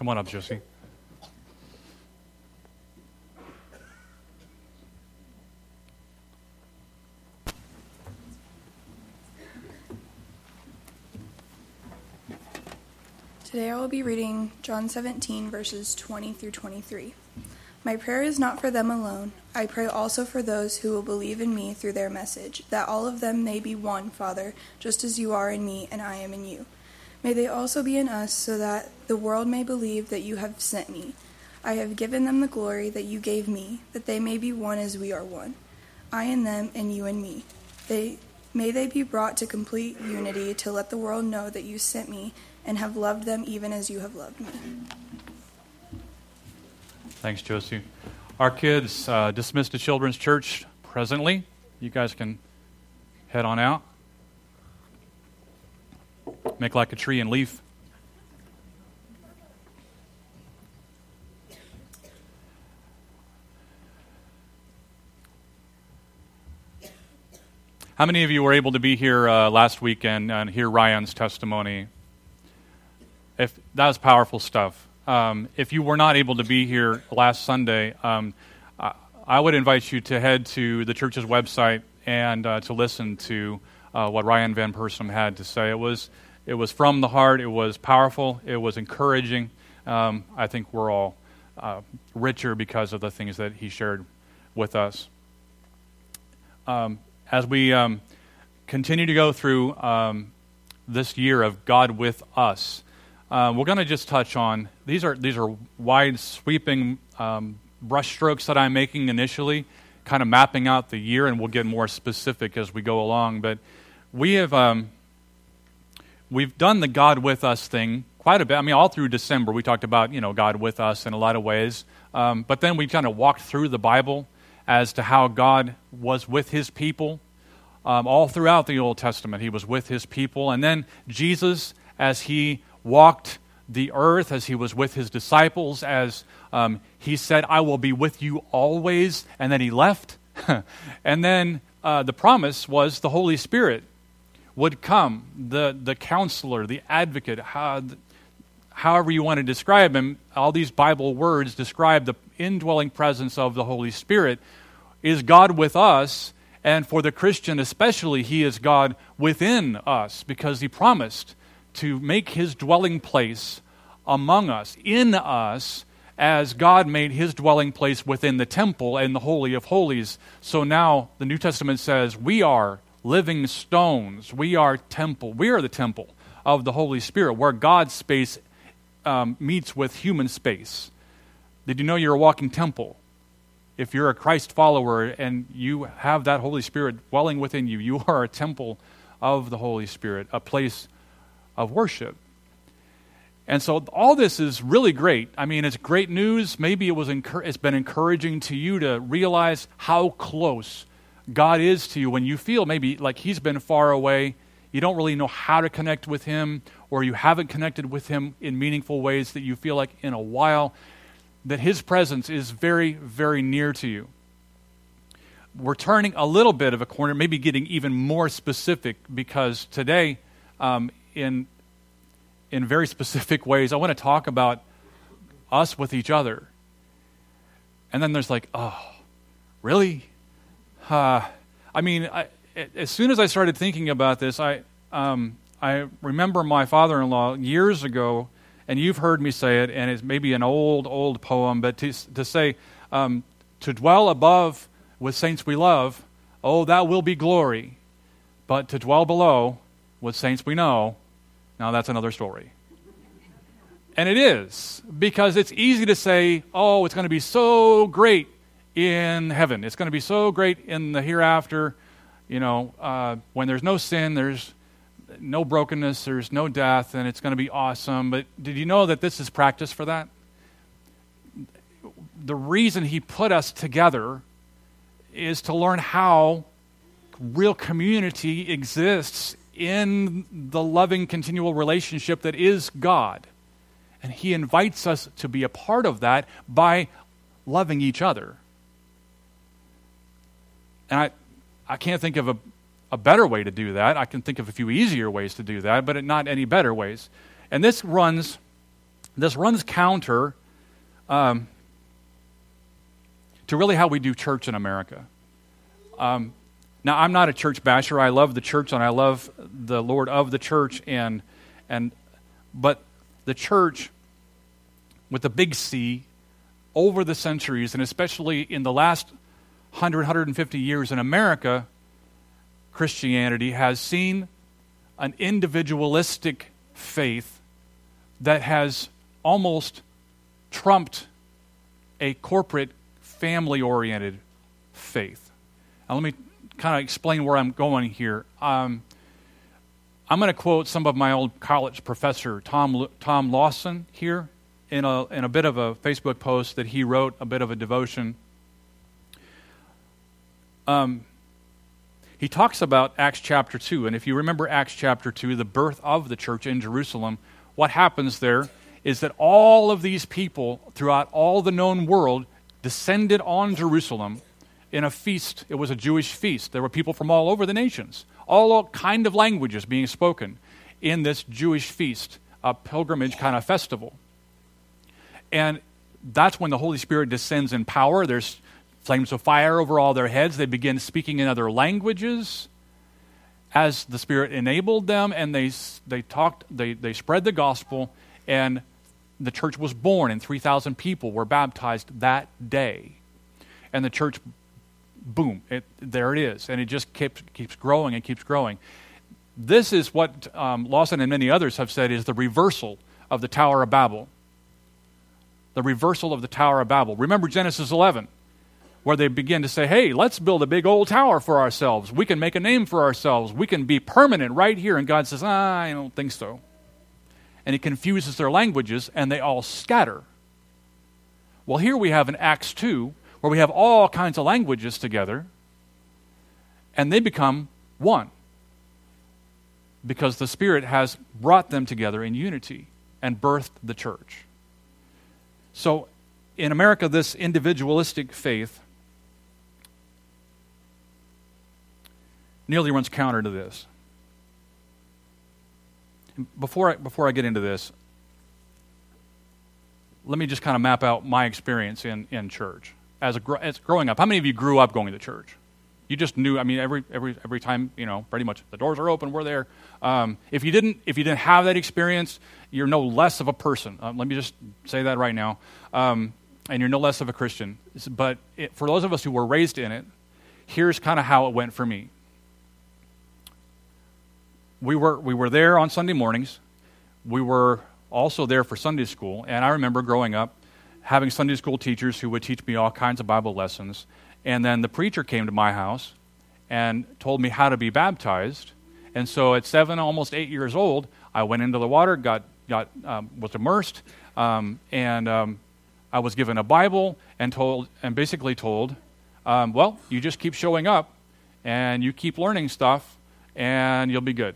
Come on up, Josie. Today I will be reading John 17, verses 20 through 23. My prayer is not for them alone. I pray also for those who will believe in me through their message, that all of them may be one, Father, just as you are in me and I am in you. May they also be in us, so that the world may believe that you have sent me. I have given them the glory that you gave me, that they may be one as we are one. I and them, and you and me. They may they be brought to complete unity to let the world know that you sent me and have loved them even as you have loved me. Thanks, Josie. Our kids uh, dismissed to Children's Church presently. You guys can head on out. Make like a tree and leaf. How many of you were able to be here uh, last weekend and hear Ryan's testimony? If that was powerful stuff. Um, if you were not able to be here last Sunday, um, I, I, would invite you to head to the church's website and uh, to listen to uh, what Ryan Van Persum had to say. It was it was from the heart. It was powerful. It was encouraging. Um, I think we're all uh, richer because of the things that he shared with us. Um, as we um, continue to go through um, this year of God with us. Uh, we're going to just touch on these are these are wide sweeping um, brushstrokes that I'm making initially, kind of mapping out the year, and we'll get more specific as we go along. But we have um, we've done the God with us thing quite a bit. I mean, all through December we talked about you know God with us in a lot of ways, um, but then we kind of walked through the Bible as to how God was with His people. Um, all throughout the Old Testament, He was with His people, and then Jesus as He walked the earth, as he was with his disciples, as um, he said, I will be with you always, and then he left. and then uh, the promise was the Holy Spirit would come, the, the counselor, the advocate, how, however you want to describe him. All these Bible words describe the indwelling presence of the Holy Spirit. Is God with us? And for the Christian especially, he is God within us because he promised to make his dwelling place among us, in us, as God made his dwelling place within the temple and the Holy of Holies. So now the New Testament says we are living stones. We are temple. We are the temple of the Holy Spirit, where God's space um, meets with human space. Did you know you're a walking temple? If you're a Christ follower and you have that Holy Spirit dwelling within you, you are a temple of the Holy Spirit, a place of worship. And so all this is really great. I mean, it's great news. Maybe it was encur- it's been encouraging to you to realize how close God is to you when you feel maybe like He's been far away. You don't really know how to connect with Him, or you haven't connected with Him in meaningful ways that you feel like in a while. That His presence is very, very near to you. We're turning a little bit of a corner, maybe getting even more specific, because today um, in, in very specific ways. I want to talk about us with each other. And then there's like, oh, really? Uh, I mean, I, as soon as I started thinking about this, I, um, I remember my father in law years ago, and you've heard me say it, and it's maybe an old, old poem, but to, to say, um, to dwell above with saints we love, oh, that will be glory. But to dwell below with saints we know, now that's another story. And it is, because it's easy to say, oh, it's going to be so great in heaven. It's going to be so great in the hereafter. You know, uh, when there's no sin, there's no brokenness, there's no death, and it's going to be awesome. But did you know that this is practice for that? The reason he put us together is to learn how real community exists in the loving, continual relationship that is God. And He invites us to be a part of that by loving each other. And I, I can't think of a, a better way to do that. I can think of a few easier ways to do that, but not any better ways. And this runs this runs counter um, to really how we do church in America. Um, now, I'm not a church basher. I love the church and I love the Lord of the church, and and but the church with the big C over the centuries, and especially in the last 100, 150 years in America, Christianity has seen an individualistic faith that has almost trumped a corporate, family oriented faith. Now, let me kind of explain where I'm going here. Um, I'm going to quote some of my old college professor, Tom, Tom Lawson, here in a, in a bit of a Facebook post that he wrote, a bit of a devotion. Um, he talks about Acts chapter 2. And if you remember Acts chapter 2, the birth of the church in Jerusalem, what happens there is that all of these people throughout all the known world descended on Jerusalem in a feast. It was a Jewish feast. There were people from all over the nations, all kind of languages being spoken in this Jewish feast, a pilgrimage kind of festival. And that's when the Holy Spirit descends in power. There's flames of fire over all their heads. They begin speaking in other languages as the Spirit enabled them, and they, they talked, they, they spread the gospel, and the church was born, and 3,000 people were baptized that day. And the church, boom, it, there it is. And it just keeps, keeps growing and keeps growing. This is what um, Lawson and many others have said is the reversal of the Tower of Babel the reversal of the Tower of Babel. Remember Genesis 11, where they begin to say, hey, let's build a big old tower for ourselves. We can make a name for ourselves. We can be permanent right here. And God says, ah, I don't think so. And it confuses their languages, and they all scatter. Well, here we have in Acts 2, where we have all kinds of languages together, and they become one because the Spirit has brought them together in unity and birthed the church. So, in America, this individualistic faith nearly runs counter to this. Before I, before I get into this, let me just kind of map out my experience in, in church as, a, as growing up. How many of you grew up going to church? You just knew. I mean, every every every time you know, pretty much the doors are open. We're there. Um, if you didn't if you didn't have that experience, you're no less of a person. Um, let me just say that right now. Um, and you're no less of a Christian. But it, for those of us who were raised in it, here's kind of how it went for me. We were we were there on Sunday mornings. We were also there for Sunday school, and I remember growing up having Sunday school teachers who would teach me all kinds of Bible lessons and then the preacher came to my house and told me how to be baptized. And so at seven, almost eight years old, I went into the water, got, got, um, was immersed, um, and um, I was given a Bible and told, and basically told, um, well, you just keep showing up and you keep learning stuff and you'll be good.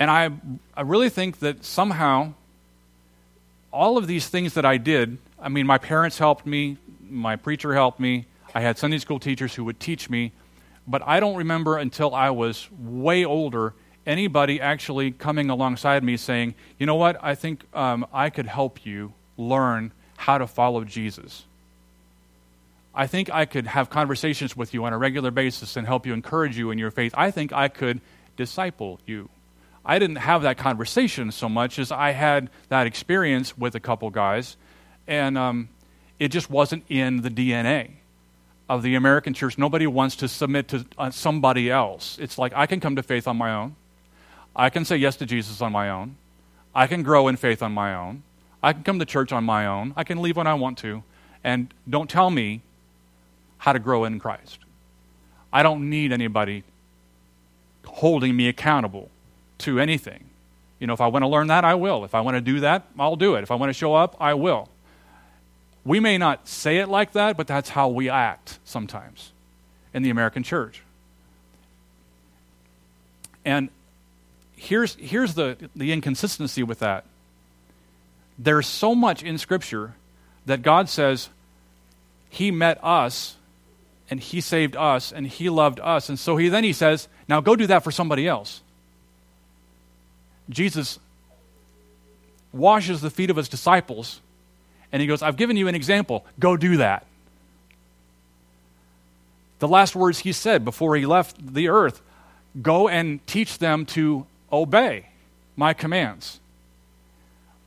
And I, I really think that somehow all of these things that I did I mean, my parents helped me, my preacher helped me, I had Sunday school teachers who would teach me, but I don't remember until I was way older anybody actually coming alongside me saying, you know what, I think um, I could help you learn how to follow Jesus. I think I could have conversations with you on a regular basis and help you encourage you in your faith. I think I could disciple you. I didn't have that conversation so much as I had that experience with a couple guys and um, it just wasn't in the DNA of the American church. Nobody wants to submit to uh, somebody else. It's like I can come to faith on my own. I can say yes to Jesus on my own. I can grow in faith on my own. I can come to church on my own. I can leave when I want to. And don't tell me how to grow in Christ. I don't need anybody holding me accountable to anything. You know, if I want to learn that, I will. If I want to do that, I'll do it. If I want to show up, I will. We may not say it like that, but that's how we act sometimes in the American church. And here's, here's the, the inconsistency with that. There's so much in Scripture that God says He met us and He saved us and He loved us. And so he, then He says, now go do that for somebody else. Jesus washes the feet of his disciples, and he goes, I've given you an example. Go do that. The last words he said before he left the earth go and teach them to obey my commands.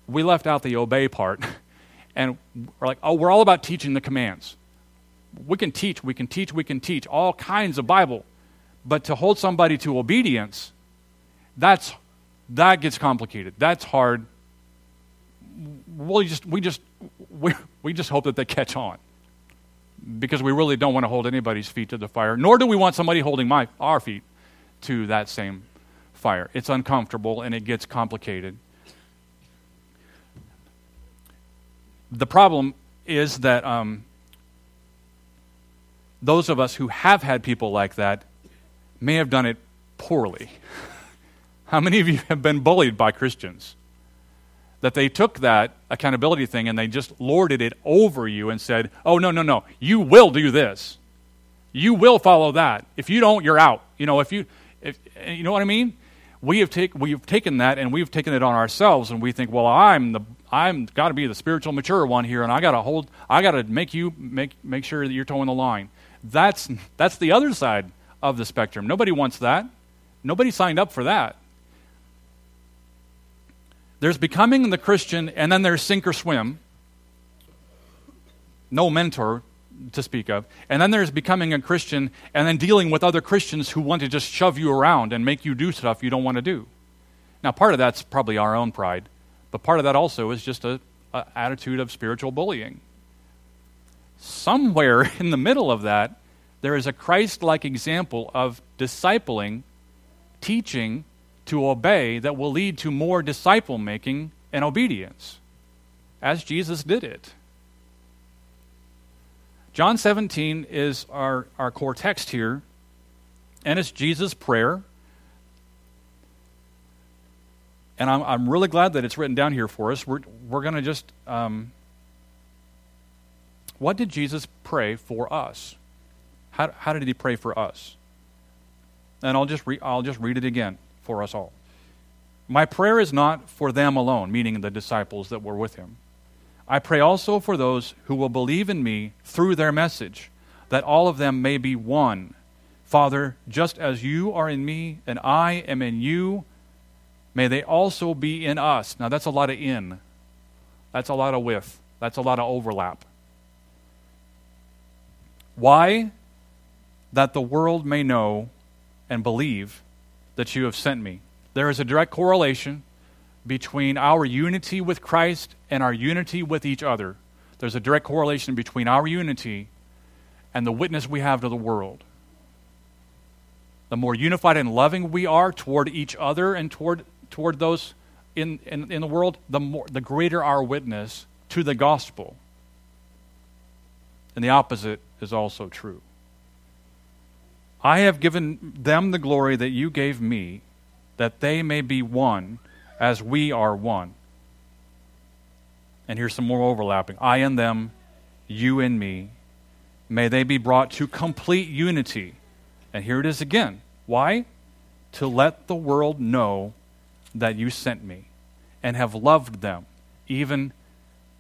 We left out the obey part, and we're like, oh, we're all about teaching the commands. We can teach, we can teach, we can teach all kinds of Bible, but to hold somebody to obedience, that's that gets complicated. That's hard. We just we just we, we just hope that they catch on because we really don't want to hold anybody's feet to the fire, nor do we want somebody holding my our feet to that same fire. It's uncomfortable and it gets complicated. The problem is that um, those of us who have had people like that may have done it poorly. How many of you have been bullied by Christians? That they took that accountability thing and they just lorded it over you and said, oh, no, no, no, you will do this. You will follow that. If you don't, you're out. You know, if you, if, you know what I mean? We have, take, we've taken that and we've taken it on ourselves and we think, well, I'm the, I'm got to be the spiritual mature one here and I got to hold, I got to make you, make, make sure that you're toeing the line. That's, that's the other side of the spectrum. Nobody wants that. Nobody signed up for that. There's becoming the Christian, and then there's sink or swim. No mentor to speak of. And then there's becoming a Christian and then dealing with other Christians who want to just shove you around and make you do stuff you don't want to do. Now, part of that's probably our own pride, but part of that also is just a, a attitude of spiritual bullying. Somewhere in the middle of that, there is a Christ like example of discipling, teaching, to obey that will lead to more disciple making and obedience, as Jesus did it. John 17 is our, our core text here, and it's Jesus' prayer. And I'm, I'm really glad that it's written down here for us. We're, we're going to just. Um, what did Jesus pray for us? How, how did he pray for us? And I'll just, re, I'll just read it again for us all. My prayer is not for them alone, meaning the disciples that were with him. I pray also for those who will believe in me through their message, that all of them may be one. Father, just as you are in me and I am in you, may they also be in us. Now, that's a lot of in. That's a lot of with. That's a lot of overlap. Why? That the world may know and believe that you have sent me. There is a direct correlation between our unity with Christ and our unity with each other. There's a direct correlation between our unity and the witness we have to the world. The more unified and loving we are toward each other and toward, toward those in, in, in the world, the, more, the greater our witness to the gospel. And the opposite is also true. I have given them the glory that you gave me, that they may be one as we are one. And here's some more overlapping I and them, you and me. May they be brought to complete unity. And here it is again. Why? To let the world know that you sent me and have loved them, even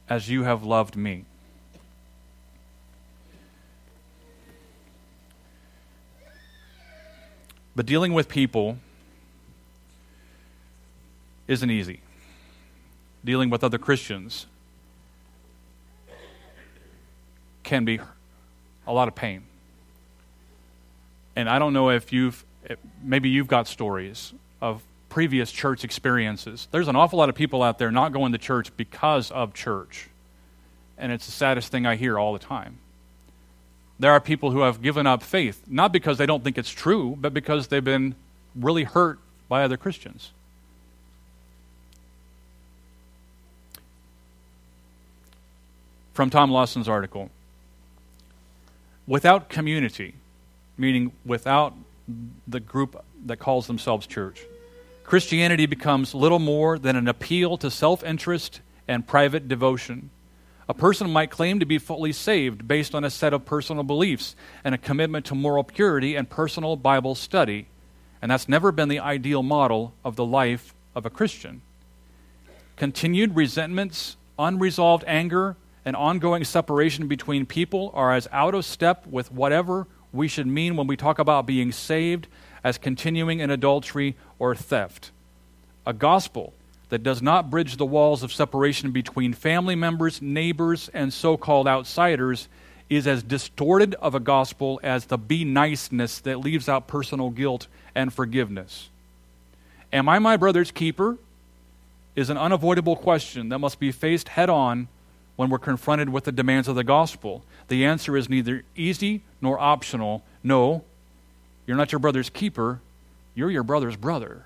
as you have loved me. But dealing with people isn't easy. Dealing with other Christians can be a lot of pain. And I don't know if you've, maybe you've got stories of previous church experiences. There's an awful lot of people out there not going to church because of church. And it's the saddest thing I hear all the time. There are people who have given up faith, not because they don't think it's true, but because they've been really hurt by other Christians. From Tom Lawson's article Without community, meaning without the group that calls themselves church, Christianity becomes little more than an appeal to self interest and private devotion. A person might claim to be fully saved based on a set of personal beliefs and a commitment to moral purity and personal Bible study, and that's never been the ideal model of the life of a Christian. Continued resentments, unresolved anger, and ongoing separation between people are as out of step with whatever we should mean when we talk about being saved as continuing in adultery or theft. A gospel that does not bridge the walls of separation between family members, neighbors, and so called outsiders is as distorted of a gospel as the be niceness that leaves out personal guilt and forgiveness. Am I my brother's keeper? Is an unavoidable question that must be faced head on when we're confronted with the demands of the gospel. The answer is neither easy nor optional. No, you're not your brother's keeper, you're your brother's brother.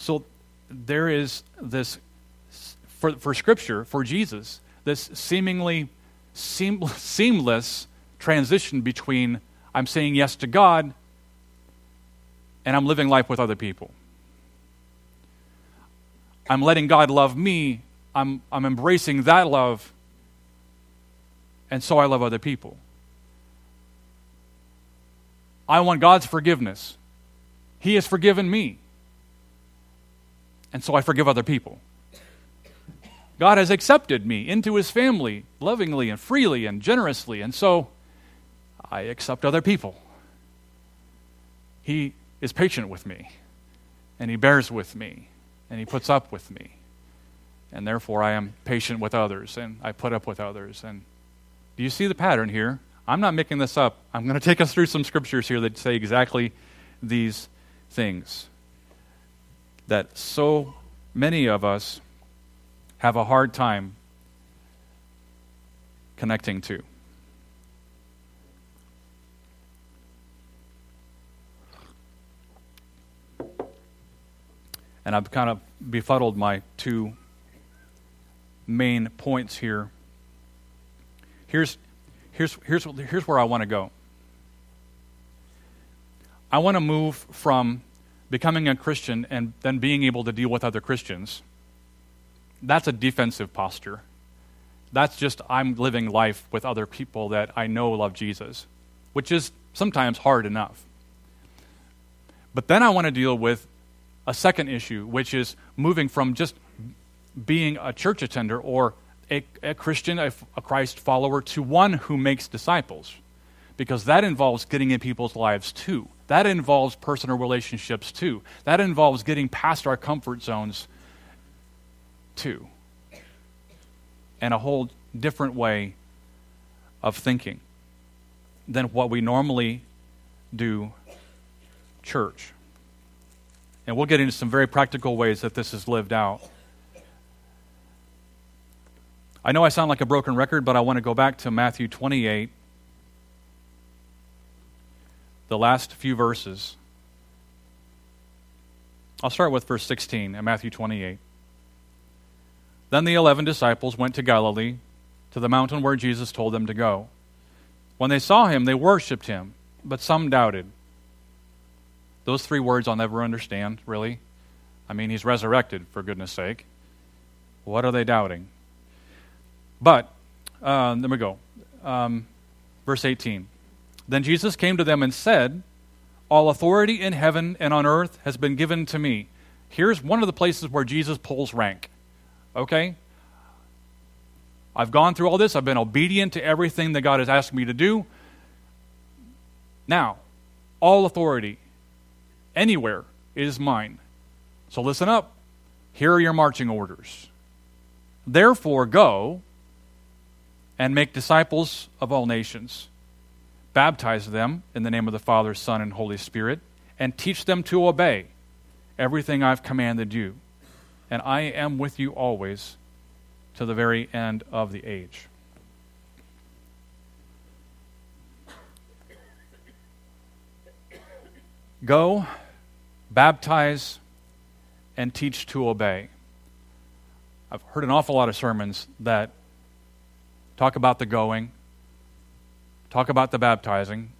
So there is this, for, for Scripture, for Jesus, this seemingly seam, seamless transition between I'm saying yes to God and I'm living life with other people. I'm letting God love me, I'm, I'm embracing that love, and so I love other people. I want God's forgiveness. He has forgiven me. And so I forgive other people. God has accepted me into his family lovingly and freely and generously, and so I accept other people. He is patient with me, and he bears with me, and he puts up with me. And therefore, I am patient with others, and I put up with others. And do you see the pattern here? I'm not making this up. I'm going to take us through some scriptures here that say exactly these things that so many of us have a hard time connecting to. And I've kind of befuddled my two main points here. Here's, here's, here's, here's where I want to go. I want to move from becoming a Christian and then being able to deal with other Christians. That's a defensive posture. That's just I'm living life with other people that I know love Jesus, which is sometimes hard enough. But then I want to deal with a second issue, which is moving from just being a church attender or a, a Christian, a, a Christ follower, to one who makes disciples. Because that involves getting in people's lives too. That involves personal relationships too. That involves getting past our comfort zones too. And a whole different way of thinking than what we normally do church. And we'll get into some very practical ways that this is lived out. I know I sound like a broken record, but I want to go back to Matthew 28, the last few verses. I'll start with verse 16 in Matthew 28. Then the eleven disciples went to Galilee, to the mountain where Jesus told them to go. When they saw him, they worshipped him, but some doubted. Those three words I'll never understand, really. I mean, he's resurrected, for goodness sake. What are they doubting? But, uh, there we go. Um, verse 18. Then Jesus came to them and said, All authority in heaven and on earth has been given to me. Here's one of the places where Jesus pulls rank. Okay? I've gone through all this. I've been obedient to everything that God has asked me to do. Now, all authority anywhere is mine. So listen up. Here are your marching orders. Therefore, go and make disciples of all nations. Baptize them in the name of the Father, Son, and Holy Spirit, and teach them to obey everything I've commanded you. And I am with you always to the very end of the age. Go, baptize, and teach to obey. I've heard an awful lot of sermons that talk about the going, talk about the baptizing,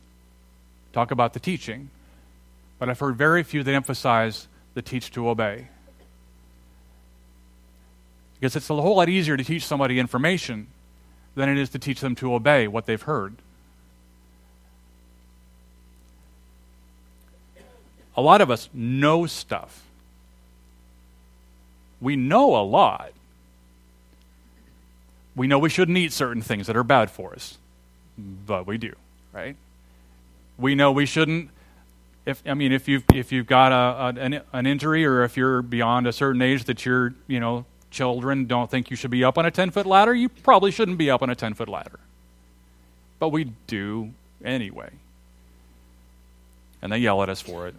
talk about the teaching, but I've heard very few that emphasize the teach to obey. Because it's a whole lot easier to teach somebody information than it is to teach them to obey what they've heard. a lot of us know stuff. We know a lot. We know we shouldn't eat certain things that are bad for us, but we do, right? We know we shouldn't. If I mean, if you've if you've got a, an, an injury or if you're beyond a certain age that your you know children don't think you should be up on a ten foot ladder, you probably shouldn't be up on a ten foot ladder. But we do anyway, and they yell at us for it.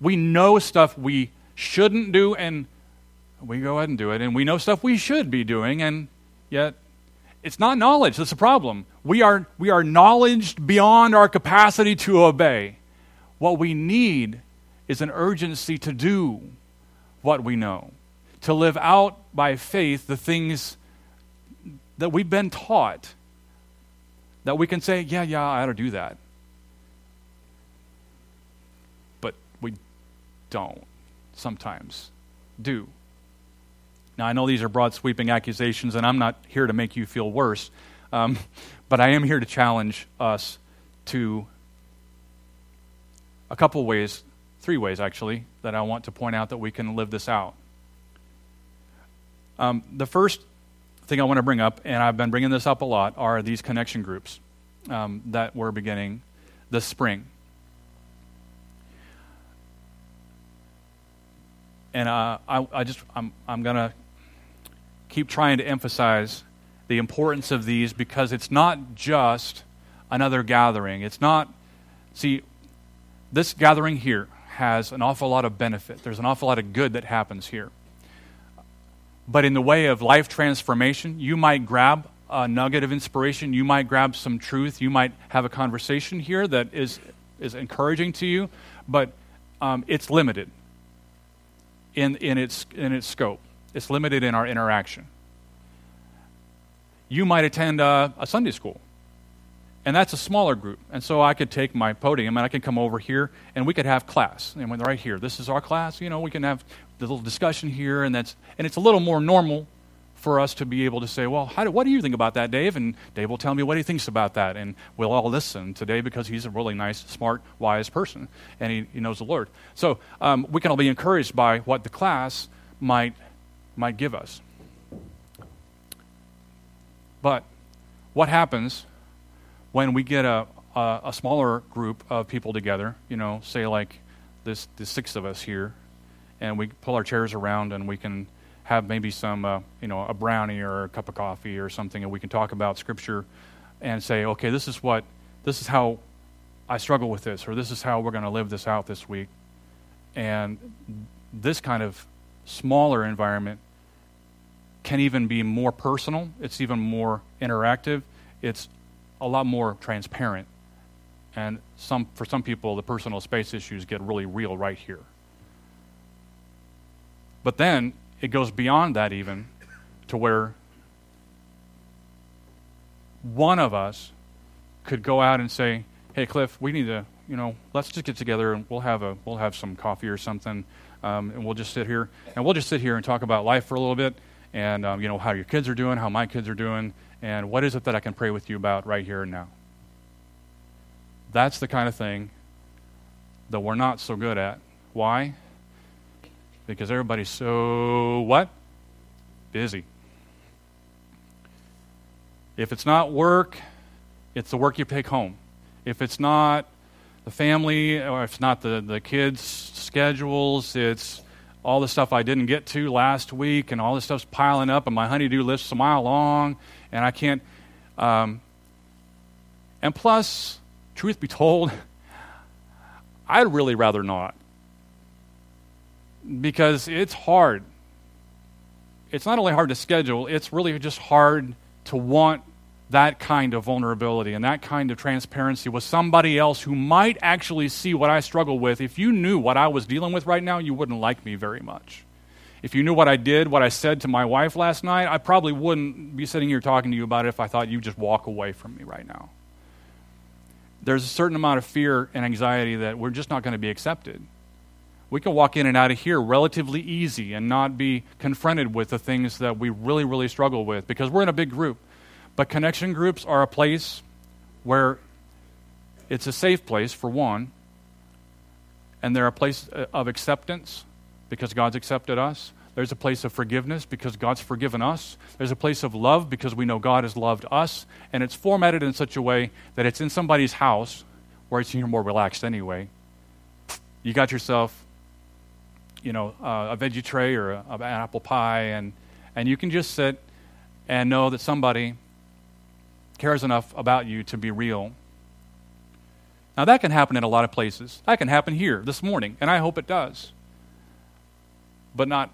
We know stuff we shouldn't do, and we go ahead and do it, and we know stuff we should be doing, and yet it's not knowledge that's the problem. We are, we are knowledged beyond our capacity to obey. What we need is an urgency to do what we know, to live out by faith the things that we've been taught, that we can say, yeah, yeah, I ought to do that. But we don't sometimes do. Now, I know these are broad sweeping accusations, and I'm not here to make you feel worse, um, but I am here to challenge us to a couple ways, three ways actually, that I want to point out that we can live this out. Um, the first thing I want to bring up, and I've been bringing this up a lot, are these connection groups um, that we're beginning this spring. And uh, I, I just, I'm, I'm going to keep trying to emphasize the importance of these because it's not just another gathering. It's not, see, this gathering here has an awful lot of benefit. There's an awful lot of good that happens here. But in the way of life transformation, you might grab a nugget of inspiration, you might grab some truth, you might have a conversation here that is, is encouraging to you, but um, it's limited in, in, its, in its scope. It's limited in our interaction. You might attend a, a Sunday school, and that's a smaller group. And so I could take my podium and I could come over here and we could have class. And when right here, this is our class, you know, we can have the little discussion here, and that's and it's a little more normal for us to be able to say, well, do, what do you think about that, Dave? And Dave will tell me what he thinks about that, and we'll all listen today because he's a really nice, smart, wise person, and he, he knows the Lord. So um, we can all be encouraged by what the class might might give us. But what happens when we get a, a, a, smaller group of people together, you know, say like this, the six of us here, and we pull our chairs around and we can have maybe some, uh, you know, a brownie or a cup of coffee or something, and we can talk about Scripture and say, okay, this is what, this is how I struggle with this, or this is how we're going to live this out this week. And this kind of smaller environment can even be more personal, it's even more interactive, it's a lot more transparent. And some, for some people, the personal space issues get really real right here. But then it goes beyond that, even to where one of us could go out and say, "Hey, Cliff, we need to, you know, let's just get together and we'll have a we'll have some coffee or something, um, and we'll just sit here and we'll just sit here and talk about life for a little bit, and um, you know how your kids are doing, how my kids are doing, and what is it that I can pray with you about right here and now. That's the kind of thing that we're not so good at. Why? Because everybody's so what? Busy. If it's not work, it's the work you take home. If it's not the family, or if it's not the, the kids' schedules, it's all the stuff I didn't get to last week, and all this stuff's piling up, and my honeydew list's a mile long, and I can't. Um, and plus, truth be told, I'd really rather not. Because it's hard. It's not only hard to schedule, it's really just hard to want that kind of vulnerability and that kind of transparency with somebody else who might actually see what I struggle with. If you knew what I was dealing with right now, you wouldn't like me very much. If you knew what I did, what I said to my wife last night, I probably wouldn't be sitting here talking to you about it if I thought you'd just walk away from me right now. There's a certain amount of fear and anxiety that we're just not going to be accepted. We can walk in and out of here relatively easy and not be confronted with the things that we really, really struggle with because we're in a big group. But connection groups are a place where it's a safe place, for one, And they're a place uh, of acceptance because God's accepted us. There's a place of forgiveness because God's forgiven us. There's a place of love because we know God has loved us. And it's formatted in such a way that it's in somebody's house where it's more relaxed anyway. You got yourself, you know, uh, a veggie tray or a, an apple pie, and, and you can just sit and know that somebody cares enough about you to be real. Now, that can happen in a lot of places. That can happen here this morning, and I hope it does. But not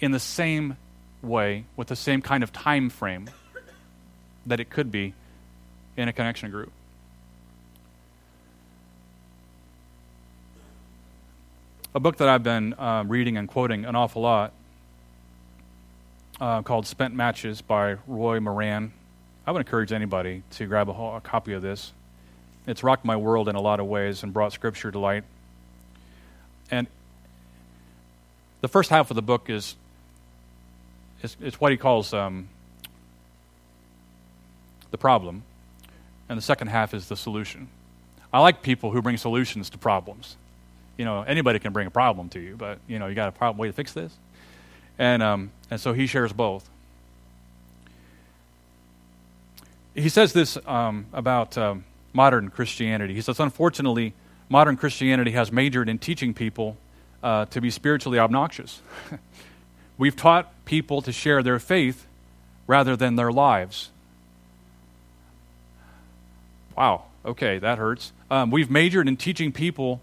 in the same way, with the same kind of time frame that it could be in a connection group. A book that I've been uh, reading and quoting an awful lot uh, called Spent Matches by Roy Moran. I would encourage anybody to grab a, a copy of this. It's rocked my world in a lot of ways and brought Scripture to light. And the first half of the book is it's, it's what he calls um, the problem, and the second half is the solution. I like people who bring solutions to problems. You know, anybody can bring a problem to you, but you know, you got a problem way to fix this, and um, and so he shares both. He says this um, about um, modern Christianity. He says, unfortunately, modern Christianity has majored in teaching people uh, to be spiritually obnoxious. We've taught people to share their faith rather than their lives. Wow, okay, that hurts. Um, we've majored in teaching people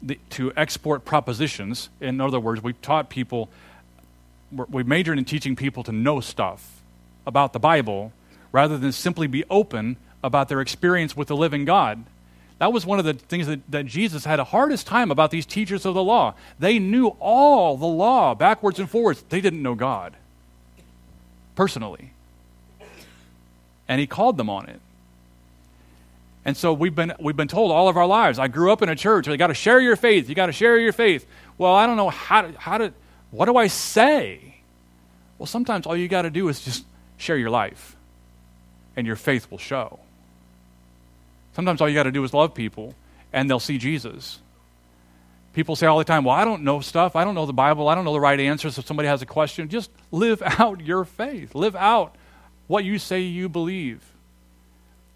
the, to export propositions. In other words, we've taught people, we've majored in teaching people to know stuff about the Bible rather than simply be open about their experience with the living God. That was one of the things that, that Jesus had a hardest time about these teachers of the law. They knew all the law, backwards and forwards. They didn't know God personally. And he called them on it. And so we've been, we've been told all of our lives, I grew up in a church, you got to share your faith, you got to share your faith. Well, I don't know how to, how to, what do I say? Well, sometimes all you got to do is just share your life, and your faith will show. Sometimes all you got to do is love people, and they'll see Jesus. People say all the time, Well, I don't know stuff. I don't know the Bible. I don't know the right answers. If somebody has a question, just live out your faith. Live out what you say you believe.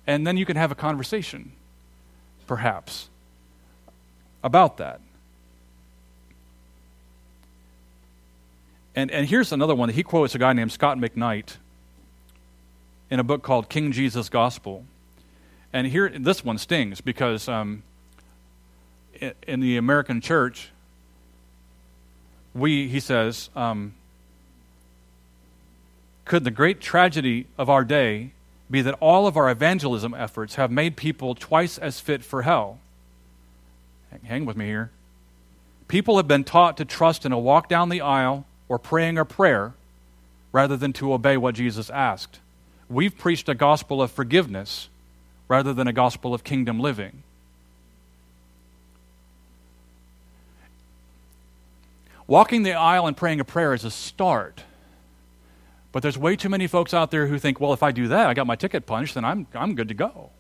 And then you can have a conversation, perhaps, about that. And, and here's another one. He quotes a guy named Scot McKnight in a book called King Jesus Gospel. And here, this one stings because um, in the American church, we, he says, um, could the great tragedy of our day be that all of our evangelism efforts have made people twice as fit for hell? Hang with me here. People have been taught to trust in a walk down the aisle or praying a prayer rather than to obey what Jesus asked. We've preached a gospel of forgiveness rather than a gospel of kingdom living. Walking the aisle and praying a prayer is a start. But there's way too many folks out there who think, well, if I do that, I got my ticket punched, then I'm, I'm good to go.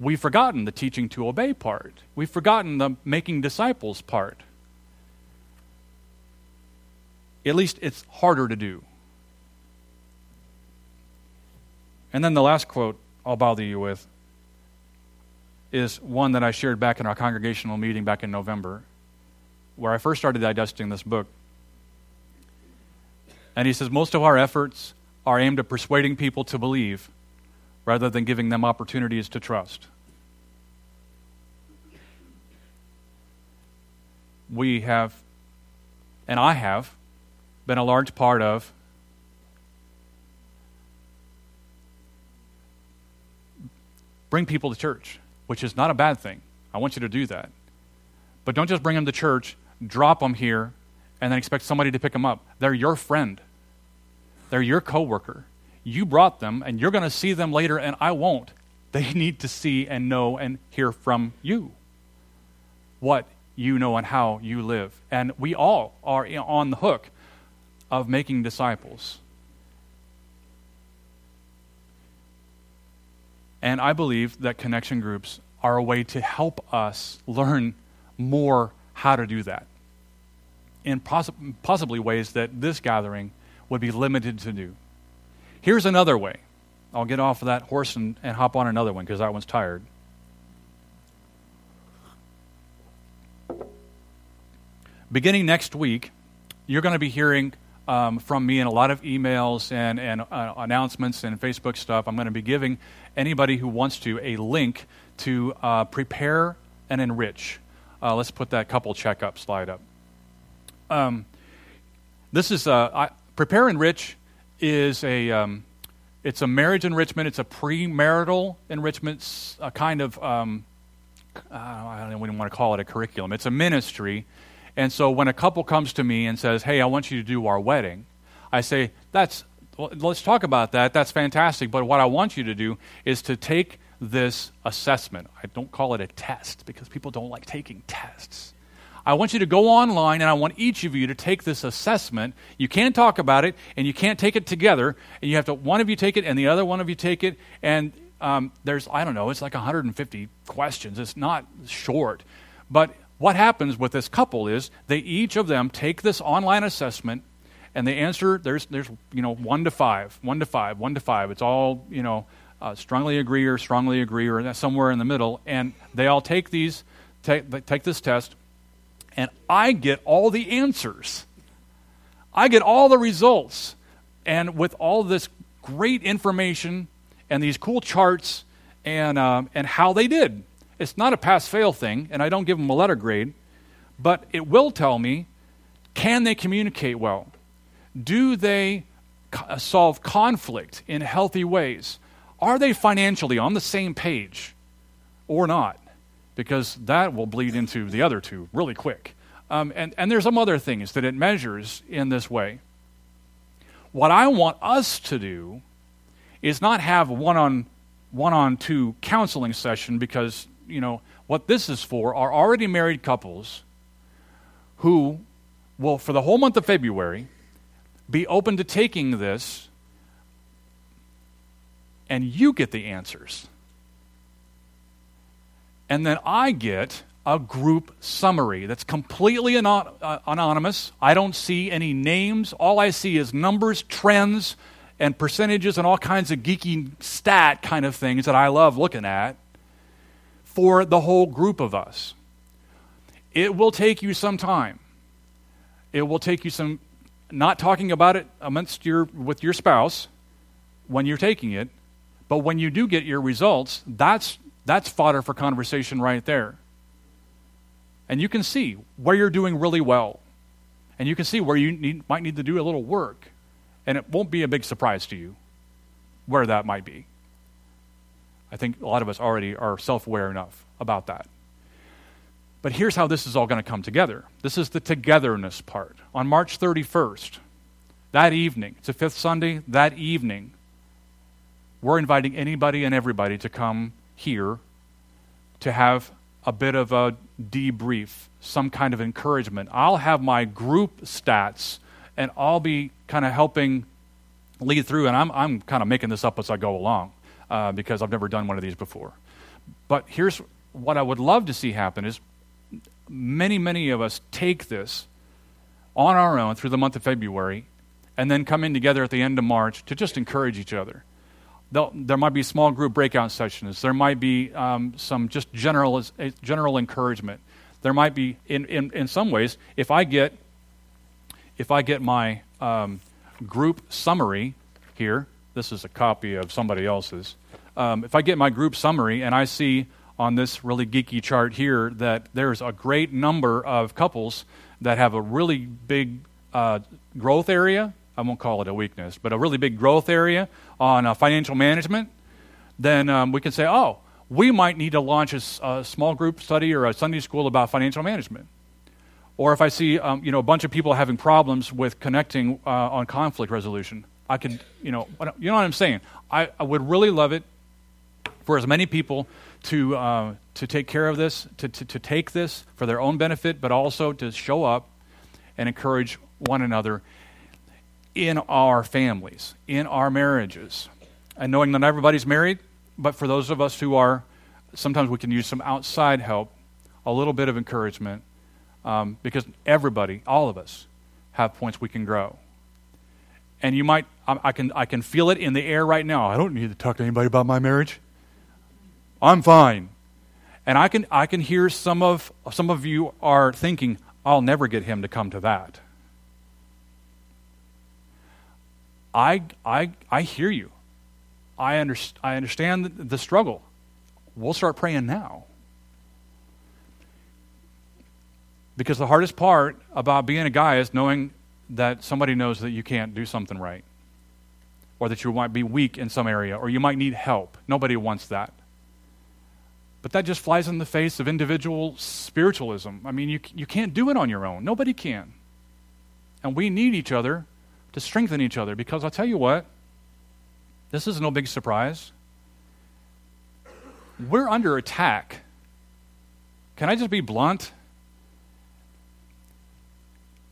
We've forgotten the teaching to obey part. We've forgotten the making disciples part. At least it's harder to do. And then the last quote I'll bother you with is one that I shared back in our congregational meeting back in November, where I first started digesting this book. And he says, Most of our efforts are aimed at persuading people to believe rather than giving them opportunities to trust. We have, and I have, been a large part of bring people to church, which is not a bad thing. I want you to do that. But don't just bring them to church, drop them here, and then expect somebody to pick them up. They're your friend, they're your coworker. You brought them, and you're going to see them later, and I won't. They need to see and know and hear from you what you know and how you live. And we all are on the hook of making disciples. And I believe that connection groups are a way to help us learn more how to do that in poss- possibly ways that this gathering would be limited to do. Here's another way. I'll get off of that horse and, and hop on another one because that one's tired. Beginning next week, you're going to be hearing um, from me in a lot of emails and, and uh, announcements and Facebook stuff. I'm going to be giving anybody who wants to a link to uh, prepare and enrich. Uh, let's put that couple checkup slide up. Um, this is uh, I, prepare and enrich is a um, it's a marriage enrichment. It's a premarital enrichment, a kind of um, I don't even want to call it a curriculum. It's a ministry and so when a couple comes to me and says, Hey, I want you to do our wedding, I say, That's, well, let's talk about that. That's fantastic. But what I want you to do is to take this assessment. I don't call it a test because people don't like taking tests. I want you to go online and I want each of you to take this assessment. You can't talk about it and you can't take it together. And you have to, one of you take it and the other one of you take it. And um, there's, I don't know, it's like 150 questions. It's not short. But what happens with this couple is they each of them take this online assessment and they answer there's there's you know one to five one to five one to five. It's all you know uh, strongly agree or strongly agree or somewhere in the middle. And they all take these take, take this test and i get all the answers. I get all the results. And with all this great information and these cool charts and um, and how they did it's not a pass fail thing, and I don't give them a letter grade, but it will tell me can they communicate well? Do they uh, solve conflict in healthy ways? Are they financially on the same page or not? Because that will bleed into the other two really quick. Um, and, and there's some other things that it measures in this way. What I want us to do is not have one on one on two counseling session because you know, what this is for are already married couples who will, for the whole month of February, be open to taking this, and you get the answers. And then I get a group summary that's completely anon- uh, anonymous. I don't see any names. All I see is numbers, trends, and percentages, and all kinds of geeky stat kind of things that I love looking at for the whole group of us. It will take you some time. It will take you some not talking about it amongst your with your spouse when you're taking it, but when you do get your results, that's that's fodder for conversation right there. And you can see where you're doing really well. And you can see where you need, might need to do a little work. And it won't be a big surprise to you where that might be. I think a lot of us already are self aware enough about that. But here's how this is all going to come together this is the togetherness part. On March 31st, that evening, it's a fifth Sunday, that evening, we're inviting anybody and everybody to come here to have a bit of a debrief, some kind of encouragement. I'll have my group stats and I'll be kind of helping lead through, and I'm, I'm kind of making this up as I go along uh, because I've never done one of these before. But here's what I would love to see happen is many, many of us take this on our own through the month of February and then come in together at the end of March to just encourage each other. They'll, there might be small group breakout sessions. There might be um, some just general, general encouragement. There might be, in, in, in some ways, if I get, if I get my um, group summary here, this is a copy of somebody else's. Um, if I get my group summary and I see on this really geeky chart here that there's a great number of couples that have a really big uh, growth area, I won't call it a weakness, but a really big growth area on uh, financial management, then um, we can say, oh, we might need to launch a, a, small group study or a Sunday school about financial management. Or if I see um, you know, a bunch of people having problems with connecting uh, on conflict resolution, I could, you know, you know what I'm saying? I, I would really love it for as many people to, uh, to take care of this, to, to, to take this for their own benefit, but also to show up and encourage one another in our families, in our marriages. And knowing that everybody's married, but for those of us who are sometimes we can use some outside help, a little bit of encouragement, um, because everybody, all of us, have points we can grow. And you might, I, I, can, I can feel it in the air right now. I don't need to talk to anybody about my marriage. I'm fine. And I can, I can hear some of, some of you are thinking, I'll never get him to come to that. I, I, I hear you. I, under, I understand the, the struggle. We'll start praying now. Because the hardest part about being a guy is knowing that somebody knows that you can't do something right, or that you might be weak in some area, or you might need help. Nobody wants that. But that just flies in the face of individual spiritualism. I mean, you, you can't do it on your own. Nobody can. And we need each other to strengthen each other because I'll tell you what, this is no big surprise. We're under attack. Can I just be blunt?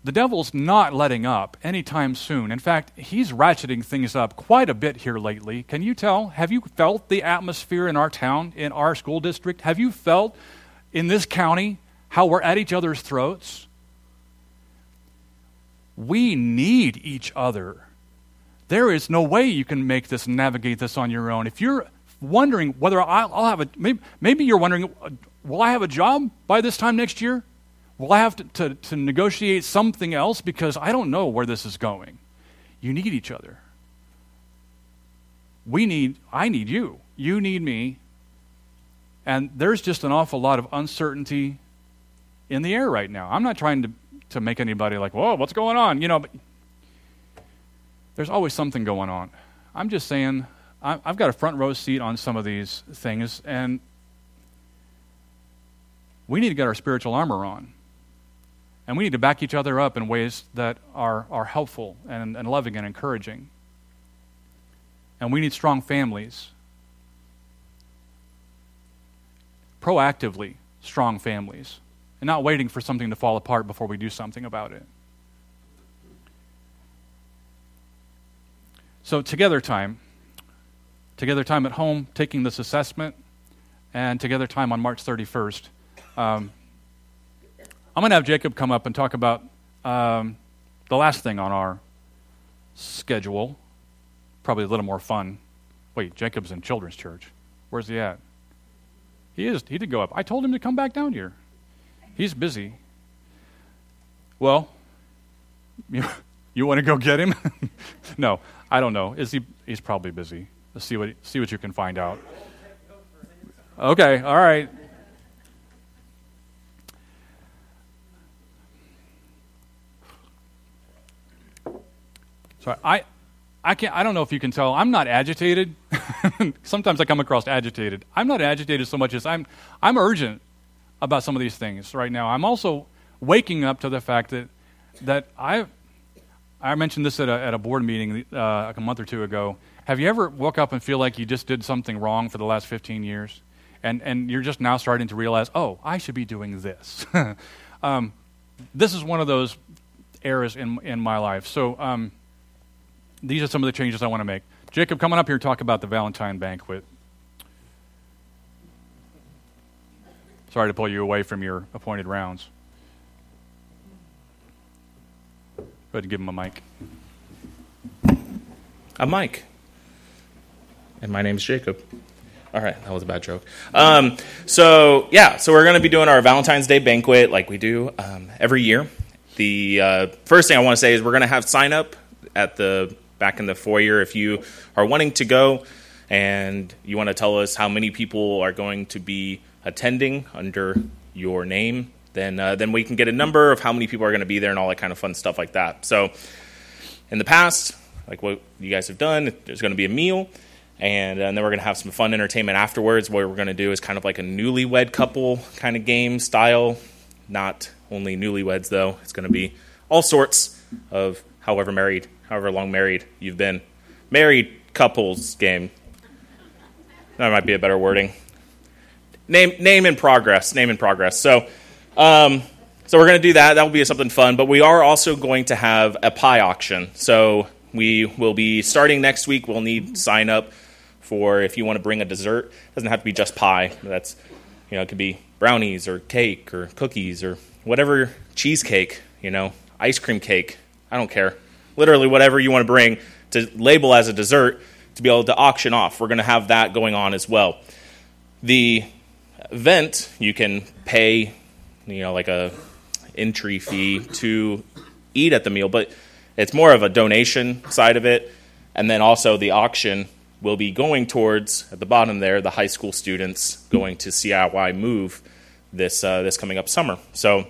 The devil's not letting up anytime soon. In fact, he's ratcheting things up quite a bit here lately. Can you tell? Have you felt the atmosphere in our town, in our school district? Have you felt in this county how we're at each other's throats? We need each other. There is no way you can make this navigate this on your own. If you're wondering whether I'll, have a maybe, maybe you're wondering, uh, will I have a job by this time next year? Will I have to, to, to negotiate something else because I don't know where this is going? You need each other. We need, I need you. You need me. And there's just an awful lot of uncertainty in the air right now. I'm not trying to, to make anybody like, whoa, what's going on? You know, but there's always something going on. I'm just saying, I've got a front row seat on some of these things, and we need to get our spiritual armor on. And we need to back each other up in ways that are, are helpful and, and loving and encouraging. And we need strong families. Proactively strong families. And not waiting for something to fall apart before we do something about it. So, together time. Together time at home, taking this assessment, and together time on March 31st. Um, I'm going to have Jacob come up and talk about um, the last thing on our schedule. Probably a little more fun. Wait, Jacob's in children's church. Where's he at? He is. He did go up. I told him to come back down here. He's busy. Well, you, you want to go get him? no, I don't know. Is he? He's probably busy. Let's see what see what you can find out. Okay. All right. So I, I can't. I don't know if you can tell. I'm not agitated. Sometimes I come across agitated. I'm not agitated so much as I'm. I'm urgent about some of these things right now. I'm also waking up to the fact that that I. I mentioned this at a, at a board meeting uh, like a month or two ago. Have you ever woke up and feel like you just did something wrong for the last 15 years? And, and you're just now starting to realize, oh, I should be doing this. um, this is one of those eras in, in my life. So, um, these are some of the changes I want to make. Jacob, coming up here, talk about the Valentine banquet. Sorry to pull you away from your appointed rounds. Go ahead and give him a mic. A mic. And my name's Jacob. All right, that was a bad joke. Um, so, yeah, so we're going to be doing our Valentine's Day banquet like we do um, every year. The uh, first thing I want to say is we're going to have sign up at the back in the foyer. If you are wanting to go and you want to tell us how many people are going to be attending under your name, then uh, then we can get a number of how many people are going to be there and all that kind of fun stuff like that. So, in the past, like what you guys have done, there's going to be a meal. And, and then we're going to have some fun entertainment afterwards. What we're going to do is kind of like a newlywed couple kind of game style. Not only newlyweds, though. It's going to be all sorts of however married however long married you've been. Married couples game. That might be a better wording. Name name in progress. Name in progress. So, um, so we're going to do that. That will be something fun. But we are also going to have a pie auction. So we will be starting next week. We'll need sign up for if you want to bring a dessert. It doesn't have to be just pie. That's you know, it could be brownies or cake or cookies or whatever cheesecake, you know, ice cream cake. I don't care. Literally whatever you want to bring to label as a dessert to be able to auction off. We're going to have that going on as well. The event, you can pay, you know, like a entry fee to eat at the meal, but it's more of a donation side of it. And then also the auction will be going towards at the bottom there the high school students going to CIY move this uh, this coming up summer. So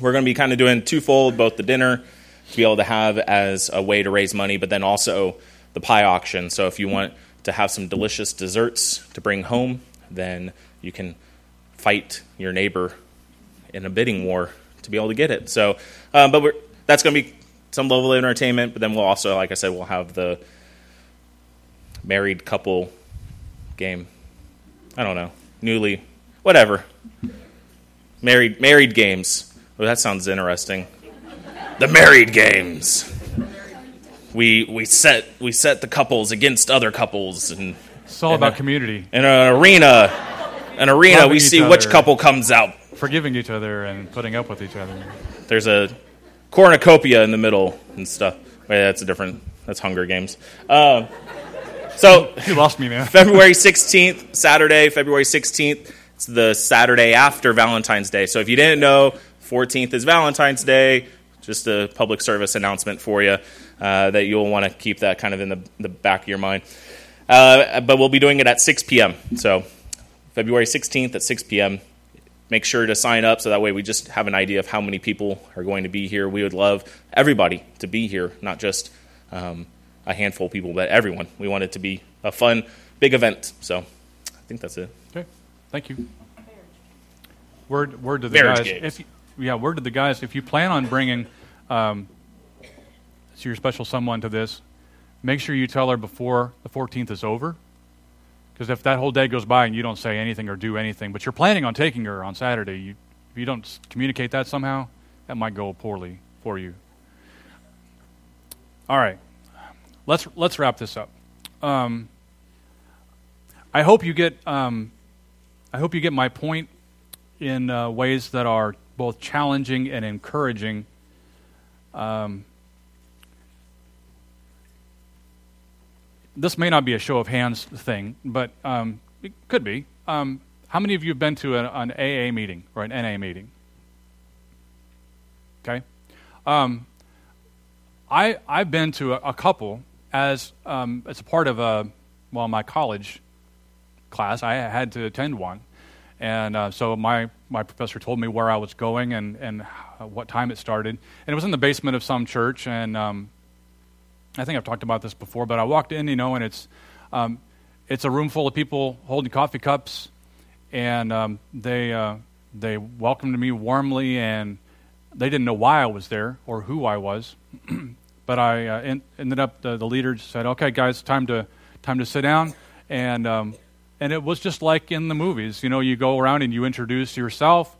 we're going to be kind of doing twofold, both the dinner to be able to have as a way to raise money, but then also the pie auction. So if you want to have some delicious desserts to bring home, then you can fight your neighbor in a bidding war to be able to get it. So, uh, but that's going to be some level of entertainment. But then we'll also, like I said, we'll have the married couple game. I don't know, newly, whatever. Married married games. Well, that sounds interesting. The married games. We we set we set the couples against other couples and It's all about community, in an arena. An arena, Loving we see which couple comes out. forgiving each other and putting up with each other. There's a cornucopia in the middle and stuff. Wait, that's a different. That's Hunger Games. Um, so You lost me, man. February 16th, Saturday, February 16th. It's the Saturday after Valentine's Day. So if you didn't know, 14th is Valentine's Day. Just a public service announcement for you uh, that you'll want to keep that kind of in the, the back of your mind. Uh, but we'll be doing it at 6 p.m. So February 16th at 6 p.m. Make sure to sign up so that way we just have an idea of how many people are going to be here. We would love everybody to be here, not just um, a handful of people, but everyone. We want it to be a fun, big event. So I think that's it. Okay, thank you. Word, word to the Marriage guys. Yeah, word to the guys. If you plan on bringing um, so your special someone to this, make sure you tell her before the 14th is over. Because if that whole day goes by and you don't say anything or do anything, but you're planning on taking her on Saturday, you, if you don't communicate that somehow, that might go poorly for you. All right, let's let's wrap this up. Um, I hope you get um, I hope you get my point in uh, ways that are both challenging and encouraging. Um, this may not be a show of hands thing, but um, it could be. Um, how many of you have been to an, an AA meeting or an NA meeting? Okay. Um, I I've been to a, a couple as um, as a part of a well my college class. I had to attend one, and uh, so my my professor told me where I was going and and what time it started, and it was in the basement of some church, and um, I think I've talked about this before, but I walked in, you know, and it's um, it's a room full of people holding coffee cups, and um, they uh, they welcomed me warmly, and they didn't know why I was there or who I was, but I uh, en- ended up the, the leader said, "Okay, guys, time to time to sit down," and um, and it was just like in the movies, you know, you go around and you introduce yourself,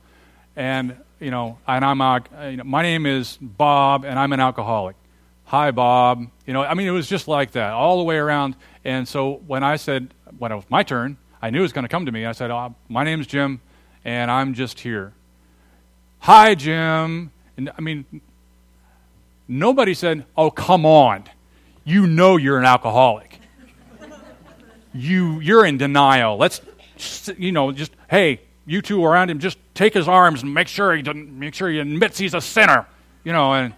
and you know, and I'm uh, you know, my name is Bob, and I'm an alcoholic. Hi, Bob. You know, I mean, it was just like that all the way around. And so when I said, when it was my turn, I knew it was going to come to me. I said, oh, My name's Jim, and I'm just here. Hi, Jim. And I mean, nobody said, Oh, come on. You know you're an alcoholic. You, you're in denial. Let's, you know, just, hey, you two around him, just take his arms and make sure he make sure he admits he's a sinner. You know, and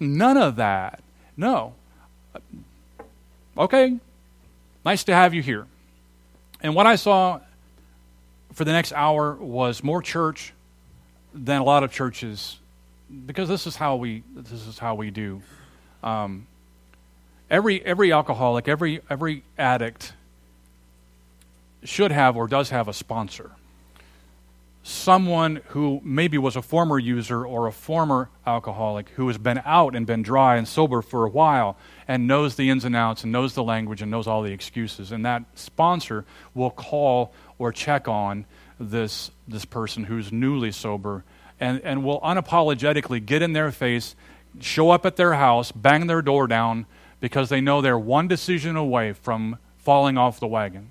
none of that. No. Okay, nice to have you here. And what I saw for the next hour was more church than a lot of churches, because this is how we this is how we do. Um, every every alcoholic, every every addict should have or does have a sponsor. Someone who maybe was a former user or a former alcoholic who has been out and been dry and sober for a while and knows the ins and outs and knows the language and knows all the excuses. And that sponsor will call or check on this, this person who's newly sober and, and will unapologetically get in their face, show up at their house, bang their door down because they know they're one decision away from falling off the wagon.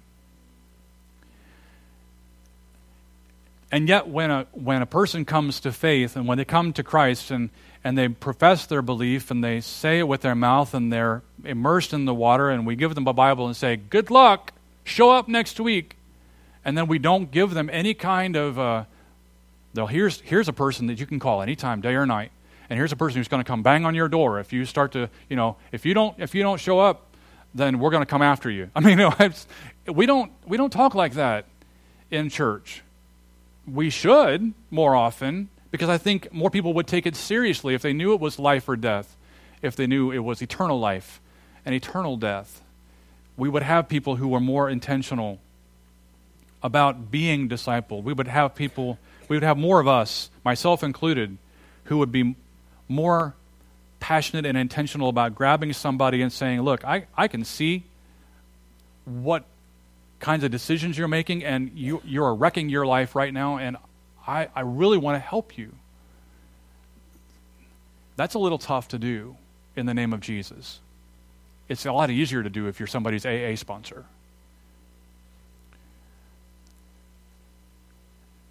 And yet, when a, when a person comes to faith and when they come to Christ and, and they profess their belief and they say it with their mouth and they're immersed in the water, and we give them a Bible and say, Good luck, show up next week. And then we don't give them any kind of, uh, though, here's, here's a person that you can call anytime, day or night. And here's a person who's going to come bang on your door if you start to, you know, if you don't, if you don't show up, then we're going to come after you. I mean, you know, we don't, we don't talk like that in church we should more often because I think more people would take it seriously if they knew it was life or death, if they knew it was eternal life and eternal death. We would have people who were more intentional about being discipled. We would have people, we would have more of us, myself included, who would be more passionate and intentional about grabbing somebody and saying, Look, I, I can see what kinds of decisions you're making, and you, you're wrecking your life right now, and I, I really want to help you. That's a little tough to do in the name of Jesus. It's a lot easier to do if you're somebody's AA sponsor.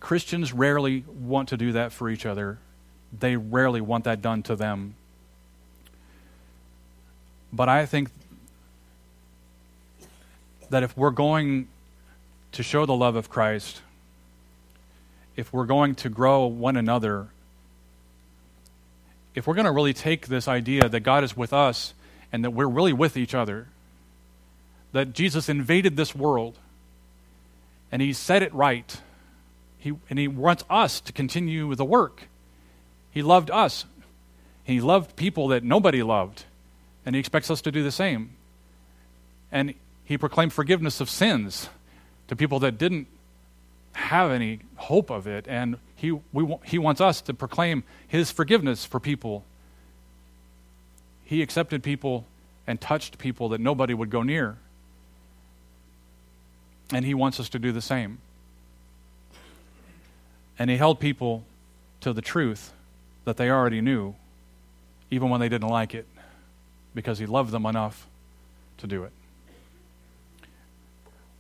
Christians rarely want to do that for each other. They rarely want that done to them. But I think that if we're going to show the love of Christ, if we're going to grow one another, if we're going to really take this idea that God is with us and that we're really with each other, that Jesus invaded this world and he said it right, he, and he wants us to continue the work. He loved us. He loved people that nobody loved, and he expects us to do the same. And he proclaimed forgiveness of sins to people that didn't have any hope of it. And he, we, he wants us to proclaim his forgiveness for people. He accepted people and touched people that nobody would go near. And he wants us to do the same. And he held people to the truth that they already knew, even when they didn't like it, because he loved them enough to do it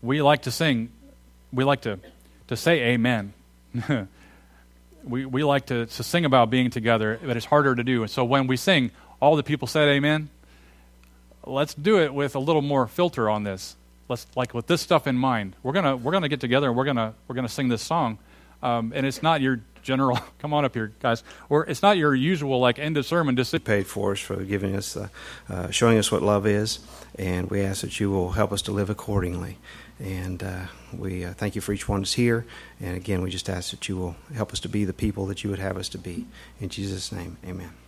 we like to sing, we like to, to say amen. we, we like to, to sing about being together, but it's harder to do. And so when we sing, all the people said amen. Let's do it with a little more filter on this. Let's like with this stuff in mind. We're gonna we're gonna get together and we're gonna we're gonna sing this song, um, and it's not your general. Come on up here, guys. Or it's not your usual like end of sermon. Just paid for us for giving us, uh, uh, showing us what love is, and we ask that you will help us to live accordingly. And uh, we uh, thank you for each one that's here. And again, we just ask that you will help us to be the people that you would have us to be. In Jesus' name, amen.